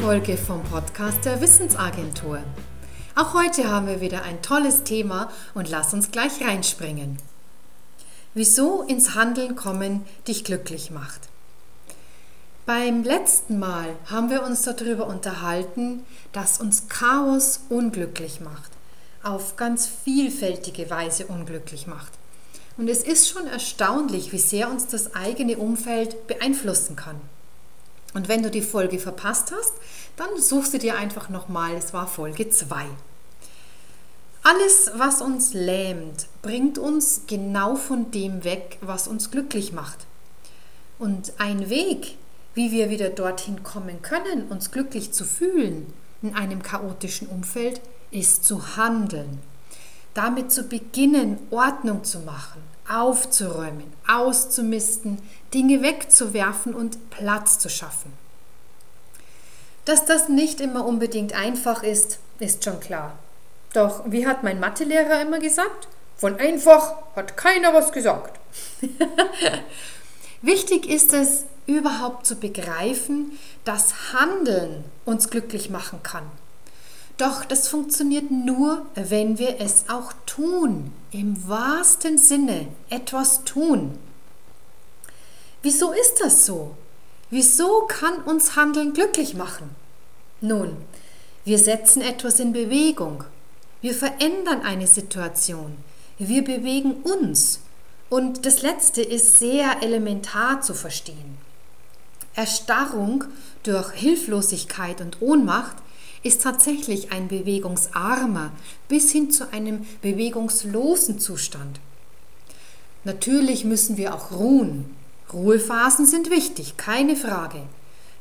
Folge vom Podcast der Wissensagentur. Auch heute haben wir wieder ein tolles Thema und lass uns gleich reinspringen. Wieso ins Handeln kommen dich glücklich macht. Beim letzten Mal haben wir uns darüber unterhalten, dass uns Chaos unglücklich macht, auf ganz vielfältige Weise unglücklich macht. Und es ist schon erstaunlich, wie sehr uns das eigene Umfeld beeinflussen kann. Und wenn du die Folge verpasst hast, dann suchst du dir einfach nochmal, es war Folge 2. Alles, was uns lähmt, bringt uns genau von dem weg, was uns glücklich macht. Und ein Weg, wie wir wieder dorthin kommen können, uns glücklich zu fühlen in einem chaotischen Umfeld, ist zu handeln. Damit zu beginnen, Ordnung zu machen, aufzuräumen, auszumisten, Dinge wegzuwerfen und Platz zu schaffen. Dass das nicht immer unbedingt einfach ist, ist schon klar. Doch wie hat mein Mathelehrer immer gesagt? Von einfach hat keiner was gesagt. Wichtig ist es, überhaupt zu begreifen, dass Handeln uns glücklich machen kann. Doch das funktioniert nur, wenn wir es auch tun, im wahrsten Sinne etwas tun. Wieso ist das so? Wieso kann uns Handeln glücklich machen? Nun, wir setzen etwas in Bewegung. Wir verändern eine Situation. Wir bewegen uns. Und das Letzte ist sehr elementar zu verstehen. Erstarrung durch Hilflosigkeit und Ohnmacht ist tatsächlich ein bewegungsarmer bis hin zu einem bewegungslosen Zustand. Natürlich müssen wir auch ruhen. Ruhephasen sind wichtig, keine Frage.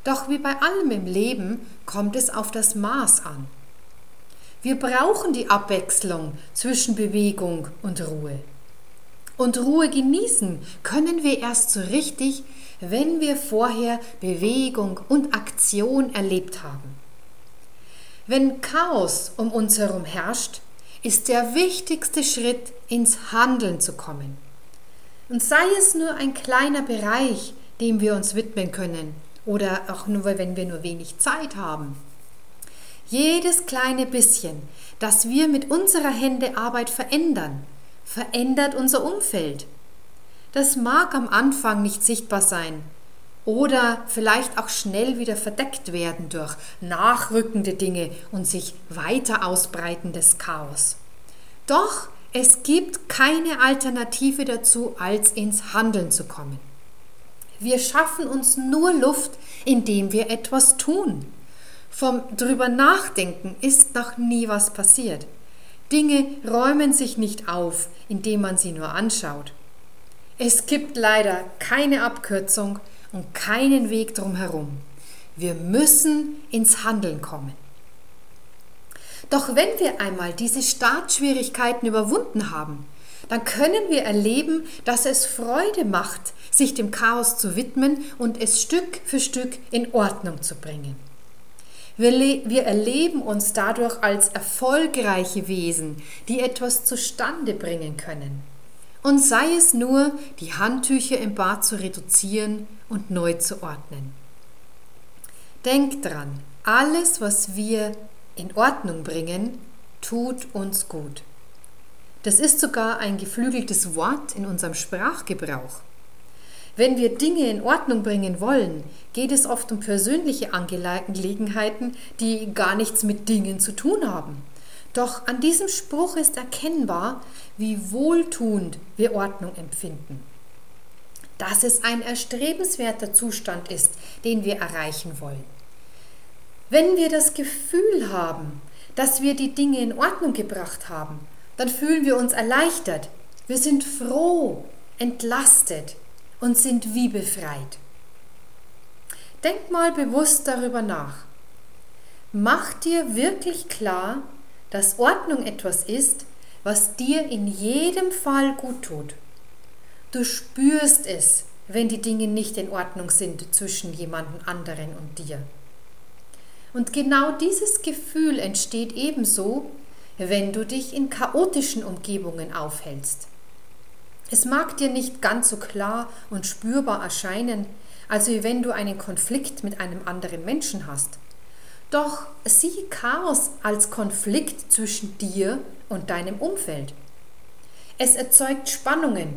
Doch wie bei allem im Leben kommt es auf das Maß an. Wir brauchen die Abwechslung zwischen Bewegung und Ruhe. Und Ruhe genießen können wir erst so richtig, wenn wir vorher Bewegung und Aktion erlebt haben. Wenn Chaos um uns herum herrscht, ist der wichtigste Schritt, ins Handeln zu kommen. Und sei es nur ein kleiner Bereich, dem wir uns widmen können, oder auch nur, wenn wir nur wenig Zeit haben. Jedes kleine bisschen, das wir mit unserer Hände Arbeit verändern, verändert unser Umfeld. Das mag am Anfang nicht sichtbar sein, oder vielleicht auch schnell wieder verdeckt werden durch nachrückende Dinge und sich weiter ausbreitendes Chaos. Doch es gibt keine Alternative dazu, als ins Handeln zu kommen. Wir schaffen uns nur Luft, indem wir etwas tun. Vom drüber nachdenken ist noch nie was passiert. Dinge räumen sich nicht auf, indem man sie nur anschaut. Es gibt leider keine Abkürzung und keinen Weg drumherum. Wir müssen ins Handeln kommen. Doch wenn wir einmal diese Startschwierigkeiten überwunden haben, dann können wir erleben, dass es Freude macht, sich dem Chaos zu widmen und es Stück für Stück in Ordnung zu bringen. Wir, wir, erleben uns dadurch als erfolgreiche Wesen, die etwas zustande bringen können. Und sei es nur, die Handtücher im Bad zu reduzieren und neu zu ordnen. Denkt dran, alles, was wir in Ordnung bringen, tut uns gut. Das ist sogar ein geflügeltes Wort in unserem Sprachgebrauch. Wenn wir Dinge in Ordnung bringen wollen, geht es oft um persönliche Angelegenheiten, die gar nichts mit Dingen zu tun haben. Doch an diesem Spruch ist erkennbar, wie wohltuend wir Ordnung empfinden dass es ein erstrebenswerter Zustand ist, den wir erreichen wollen. Wenn wir das Gefühl haben, dass wir die Dinge in Ordnung gebracht haben, dann fühlen wir uns erleichtert. Wir sind froh, entlastet und sind wie befreit. Denk mal bewusst darüber nach. Mach dir wirklich klar, dass Ordnung etwas ist, was dir in jedem Fall gut tut. Du spürst es, wenn die Dinge nicht in Ordnung sind zwischen jemandem anderen und dir. Und genau dieses Gefühl entsteht ebenso, wenn du dich in chaotischen Umgebungen aufhältst. Es mag dir nicht ganz so klar und spürbar erscheinen, also wie wenn du einen Konflikt mit einem anderen Menschen hast. Doch sieh Chaos als Konflikt zwischen dir und deinem Umfeld. Es erzeugt Spannungen,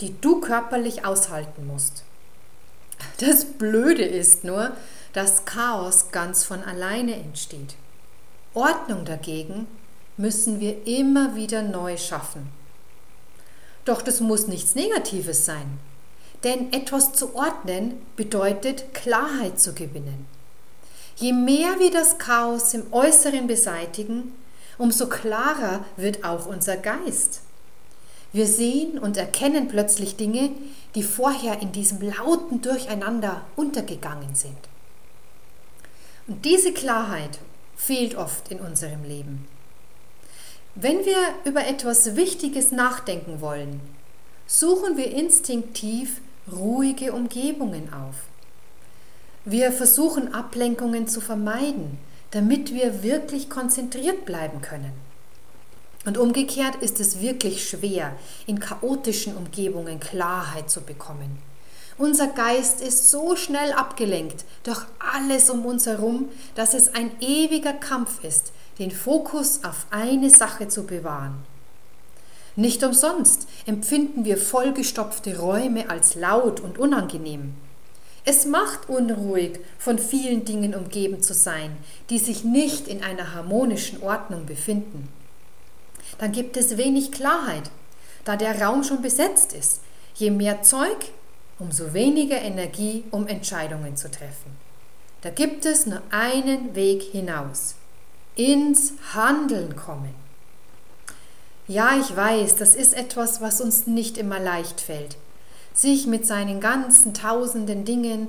die du körperlich aushalten musst. Das Blöde ist nur, dass Chaos ganz von alleine entsteht. Ordnung dagegen müssen wir immer wieder neu schaffen. Doch das muss nichts Negatives sein, denn etwas zu ordnen bedeutet Klarheit zu gewinnen. Je mehr wir das Chaos im Äußeren beseitigen, umso klarer wird auch unser Geist. Wir sehen und erkennen plötzlich Dinge, die vorher in diesem lauten Durcheinander untergegangen sind. Und diese Klarheit fehlt oft in unserem Leben. Wenn wir über etwas Wichtiges nachdenken wollen, suchen wir instinktiv ruhige Umgebungen auf. Wir versuchen Ablenkungen zu vermeiden, damit wir wirklich konzentriert bleiben können. Und umgekehrt ist es wirklich schwer, in chaotischen Umgebungen Klarheit zu bekommen. Unser Geist ist so schnell abgelenkt durch alles um uns herum, dass es ein ewiger Kampf ist, den Fokus auf eine Sache zu bewahren. Nicht umsonst empfinden wir vollgestopfte Räume als laut und unangenehm. Es macht unruhig, von vielen Dingen umgeben zu sein, die sich nicht in einer harmonischen Ordnung befinden. Dann gibt es wenig Klarheit, da der Raum schon besetzt ist. Je mehr Zeug, umso weniger Energie, um Entscheidungen zu treffen. Da gibt es nur einen Weg hinaus. Ins Handeln kommen. Ja, ich weiß, das ist etwas, was uns nicht immer leicht fällt sich mit seinen ganzen tausenden Dingen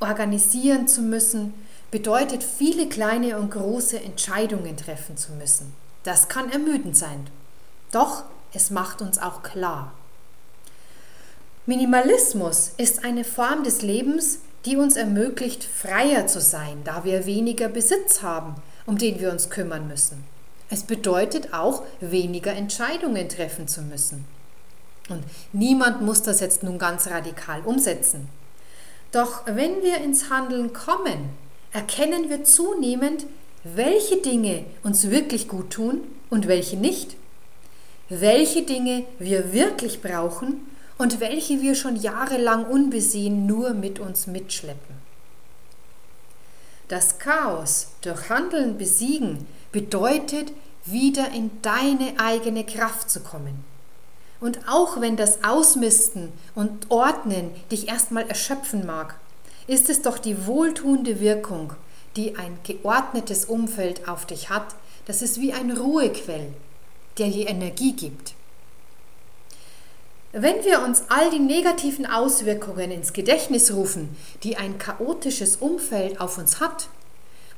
organisieren zu müssen, bedeutet viele kleine und große Entscheidungen treffen zu müssen. Das kann ermüdend sein. Doch es macht uns auch klar. Minimalismus ist eine Form des Lebens, die uns ermöglicht, freier zu sein, da wir weniger Besitz haben, um den wir uns kümmern müssen. Es bedeutet auch, weniger Entscheidungen treffen zu müssen. Und niemand muss das jetzt nun ganz radikal umsetzen. Doch wenn wir ins Handeln kommen, erkennen wir zunehmend, welche Dinge uns wirklich gut tun und welche nicht. Welche Dinge wir wirklich brauchen und welche wir schon jahrelang unbesehen nur mit uns mitschleppen. Das Chaos durch Handeln besiegen bedeutet, wieder in deine eigene Kraft zu kommen. Und auch wenn das Ausmisten und Ordnen dich erstmal erschöpfen mag, ist es doch die wohltuende Wirkung, die ein geordnetes Umfeld auf dich hat. Das ist wie ein Ruhequell, der dir Energie gibt. Wenn wir uns all die negativen Auswirkungen ins Gedächtnis rufen, die ein chaotisches Umfeld auf uns hat,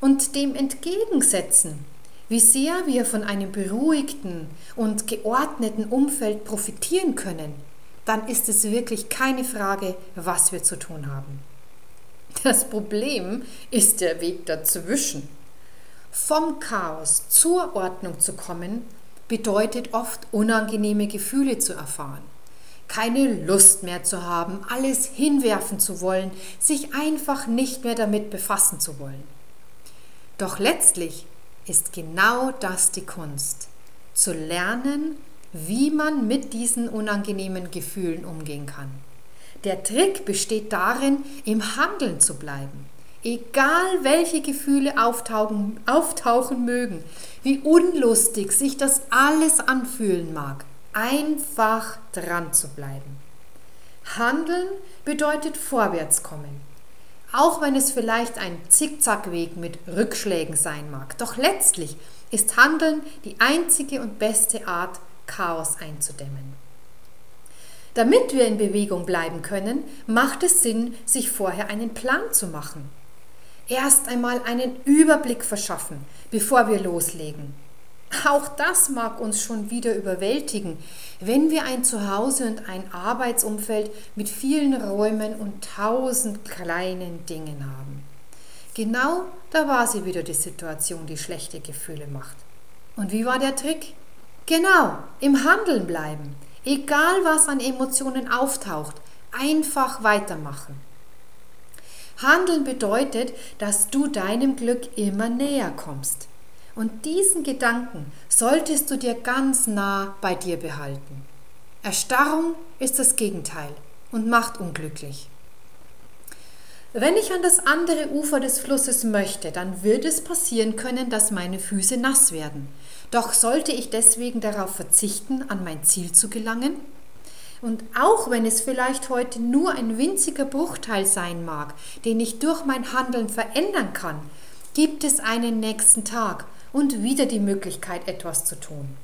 und dem entgegensetzen, wie sehr wir von einem beruhigten und geordneten Umfeld profitieren können, dann ist es wirklich keine Frage, was wir zu tun haben. Das Problem ist der Weg dazwischen. Vom Chaos zur Ordnung zu kommen, bedeutet oft unangenehme Gefühle zu erfahren. Keine Lust mehr zu haben, alles hinwerfen zu wollen, sich einfach nicht mehr damit befassen zu wollen. Doch letztlich ist genau das die Kunst. Zu lernen, wie man mit diesen unangenehmen Gefühlen umgehen kann. Der Trick besteht darin, im Handeln zu bleiben. Egal welche Gefühle auftauchen, auftauchen mögen, wie unlustig sich das alles anfühlen mag, einfach dran zu bleiben. Handeln bedeutet vorwärtskommen. Auch wenn es vielleicht ein Zickzackweg mit Rückschlägen sein mag. Doch letztlich ist Handeln die einzige und beste Art, Chaos einzudämmen. Damit wir in Bewegung bleiben können, macht es Sinn, sich vorher einen Plan zu machen. Erst einmal einen Überblick verschaffen, bevor wir loslegen. Auch das mag uns schon wieder überwältigen, wenn wir ein Zuhause und ein Arbeitsumfeld mit vielen Räumen und tausend kleinen Dingen haben. Genau da war sie wieder die Situation, die schlechte Gefühle macht. Und wie war der Trick? Genau, im Handeln bleiben. Egal was an Emotionen auftaucht, einfach weitermachen. Handeln bedeutet, dass du deinem Glück immer näher kommst. Und diesen Gedanken solltest du dir ganz nah bei dir behalten. Erstarrung ist das Gegenteil und macht unglücklich. Wenn ich an das andere Ufer des Flusses möchte, dann wird es passieren können, dass meine Füße nass werden. Doch sollte ich deswegen darauf verzichten, an mein Ziel zu gelangen? Und auch wenn es vielleicht heute nur ein winziger Bruchteil sein mag, den ich durch mein Handeln verändern kann, gibt es einen nächsten Tag und wieder die Möglichkeit, etwas zu tun.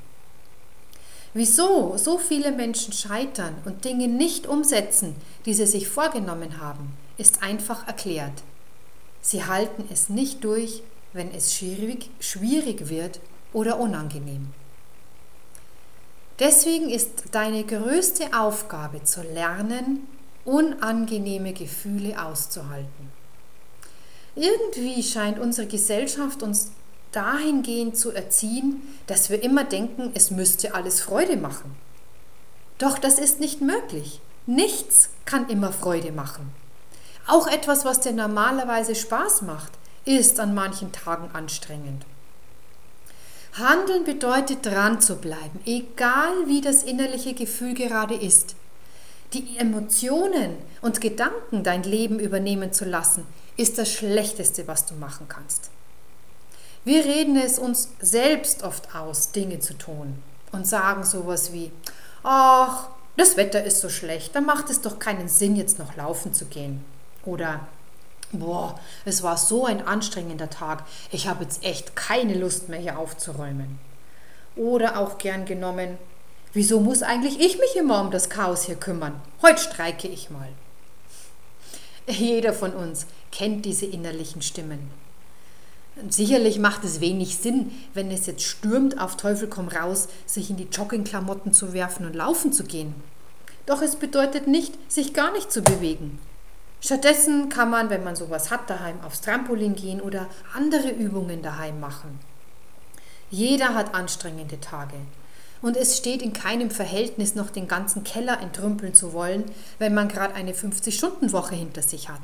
Wieso so viele Menschen scheitern und Dinge nicht umsetzen, die sie sich vorgenommen haben, ist einfach erklärt. Sie halten es nicht durch, wenn es schwierig, schwierig wird oder unangenehm. Deswegen ist deine größte Aufgabe zu lernen, unangenehme Gefühle auszuhalten. Irgendwie scheint unsere Gesellschaft uns dahingehend zu erziehen, dass wir immer denken, es müsste alles Freude machen. Doch das ist nicht möglich. Nichts kann immer Freude machen. Auch etwas, was dir normalerweise Spaß macht, ist an manchen Tagen anstrengend. Handeln bedeutet dran zu bleiben, egal wie das innerliche Gefühl gerade ist. Die Emotionen und Gedanken dein Leben übernehmen zu lassen, ist das Schlechteste, was du machen kannst. Wir reden es uns selbst oft aus, Dinge zu tun und sagen sowas wie, ach, das Wetter ist so schlecht, dann macht es doch keinen Sinn, jetzt noch laufen zu gehen. Oder Boah, es war so ein anstrengender Tag. Ich habe jetzt echt keine Lust mehr hier aufzuräumen. Oder auch gern genommen, wieso muss eigentlich ich mich immer um das Chaos hier kümmern? Heute streike ich mal. Jeder von uns kennt diese innerlichen Stimmen. Sicherlich macht es wenig Sinn, wenn es jetzt stürmt, auf Teufel komm raus, sich in die Joggingklamotten zu werfen und laufen zu gehen. Doch es bedeutet nicht, sich gar nicht zu bewegen. Stattdessen kann man, wenn man sowas hat, daheim aufs Trampolin gehen oder andere Übungen daheim machen. Jeder hat anstrengende Tage. Und es steht in keinem Verhältnis, noch den ganzen Keller entrümpeln zu wollen, wenn man gerade eine 50-Stunden-Woche hinter sich hat.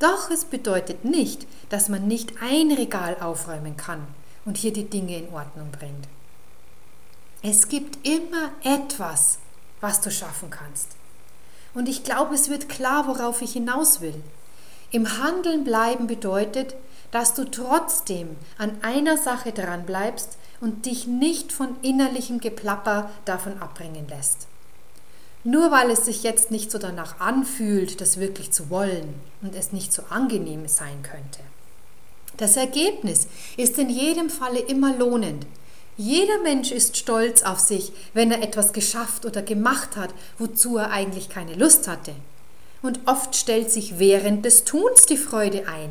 Doch es bedeutet nicht, dass man nicht ein Regal aufräumen kann und hier die Dinge in Ordnung bringt. Es gibt immer etwas, was du schaffen kannst. Und ich glaube, es wird klar, worauf ich hinaus will. Im Handeln bleiben bedeutet, dass du trotzdem an einer Sache dran bleibst und dich nicht von innerlichem Geplapper davon abbringen lässt. Nur weil es sich jetzt nicht so danach anfühlt, das wirklich zu wollen und es nicht so angenehm sein könnte. Das Ergebnis ist in jedem Falle immer lohnend, jeder Mensch ist stolz auf sich, wenn er etwas geschafft oder gemacht hat, wozu er eigentlich keine Lust hatte. Und oft stellt sich während des Tuns die Freude ein,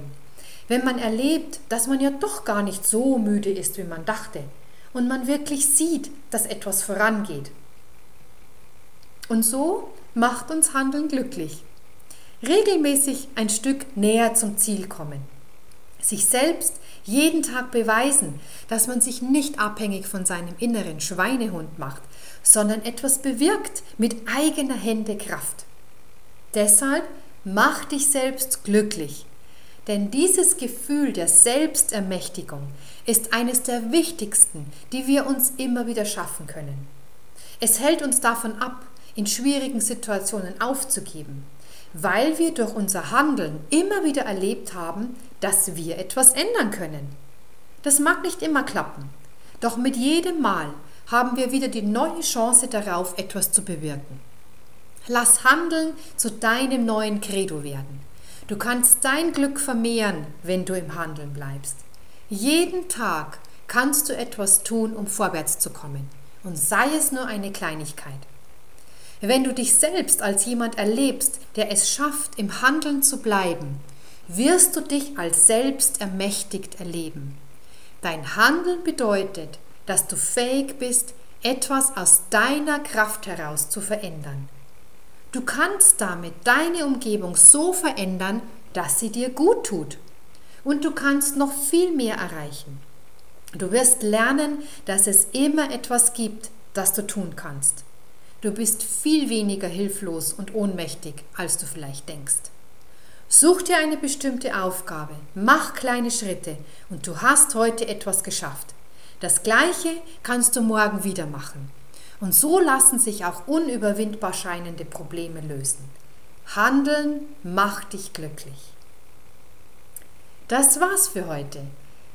wenn man erlebt, dass man ja doch gar nicht so müde ist, wie man dachte, und man wirklich sieht, dass etwas vorangeht. Und so macht uns Handeln glücklich. Regelmäßig ein Stück näher zum Ziel kommen. Sich selbst jeden Tag beweisen, dass man sich nicht abhängig von seinem inneren Schweinehund macht, sondern etwas bewirkt mit eigener Hände Kraft. Deshalb mach dich selbst glücklich, denn dieses Gefühl der Selbstermächtigung ist eines der wichtigsten, die wir uns immer wieder schaffen können. Es hält uns davon ab, in schwierigen Situationen aufzugeben, weil wir durch unser Handeln immer wieder erlebt haben, dass wir etwas ändern können. Das mag nicht immer klappen, doch mit jedem Mal haben wir wieder die neue Chance darauf, etwas zu bewirken. Lass Handeln zu deinem neuen Credo werden. Du kannst dein Glück vermehren, wenn du im Handeln bleibst. Jeden Tag kannst du etwas tun, um vorwärts zu kommen, und sei es nur eine Kleinigkeit. Wenn du dich selbst als jemand erlebst, der es schafft, im Handeln zu bleiben, wirst du dich als selbst ermächtigt erleben. Dein Handeln bedeutet, dass du fähig bist, etwas aus deiner Kraft heraus zu verändern. Du kannst damit deine Umgebung so verändern, dass sie dir gut tut. Und du kannst noch viel mehr erreichen. Du wirst lernen, dass es immer etwas gibt, das du tun kannst. Du bist viel weniger hilflos und ohnmächtig, als du vielleicht denkst. Such dir eine bestimmte Aufgabe, mach kleine Schritte und du hast heute etwas geschafft. Das gleiche kannst du morgen wieder machen. Und so lassen sich auch unüberwindbar scheinende Probleme lösen. Handeln macht dich glücklich. Das war's für heute.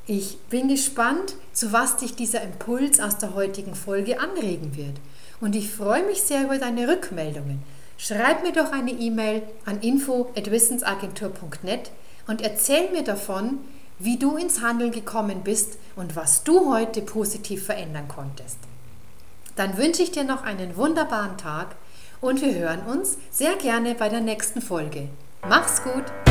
Ich bin gespannt, zu was dich dieser Impuls aus der heutigen Folge anregen wird. Und ich freue mich sehr über deine Rückmeldungen. Schreib mir doch eine E-Mail an info@wissensagentur.net und erzähl mir davon, wie du ins Handeln gekommen bist und was du heute positiv verändern konntest. Dann wünsche ich dir noch einen wunderbaren Tag und wir hören uns sehr gerne bei der nächsten Folge. Mach's gut!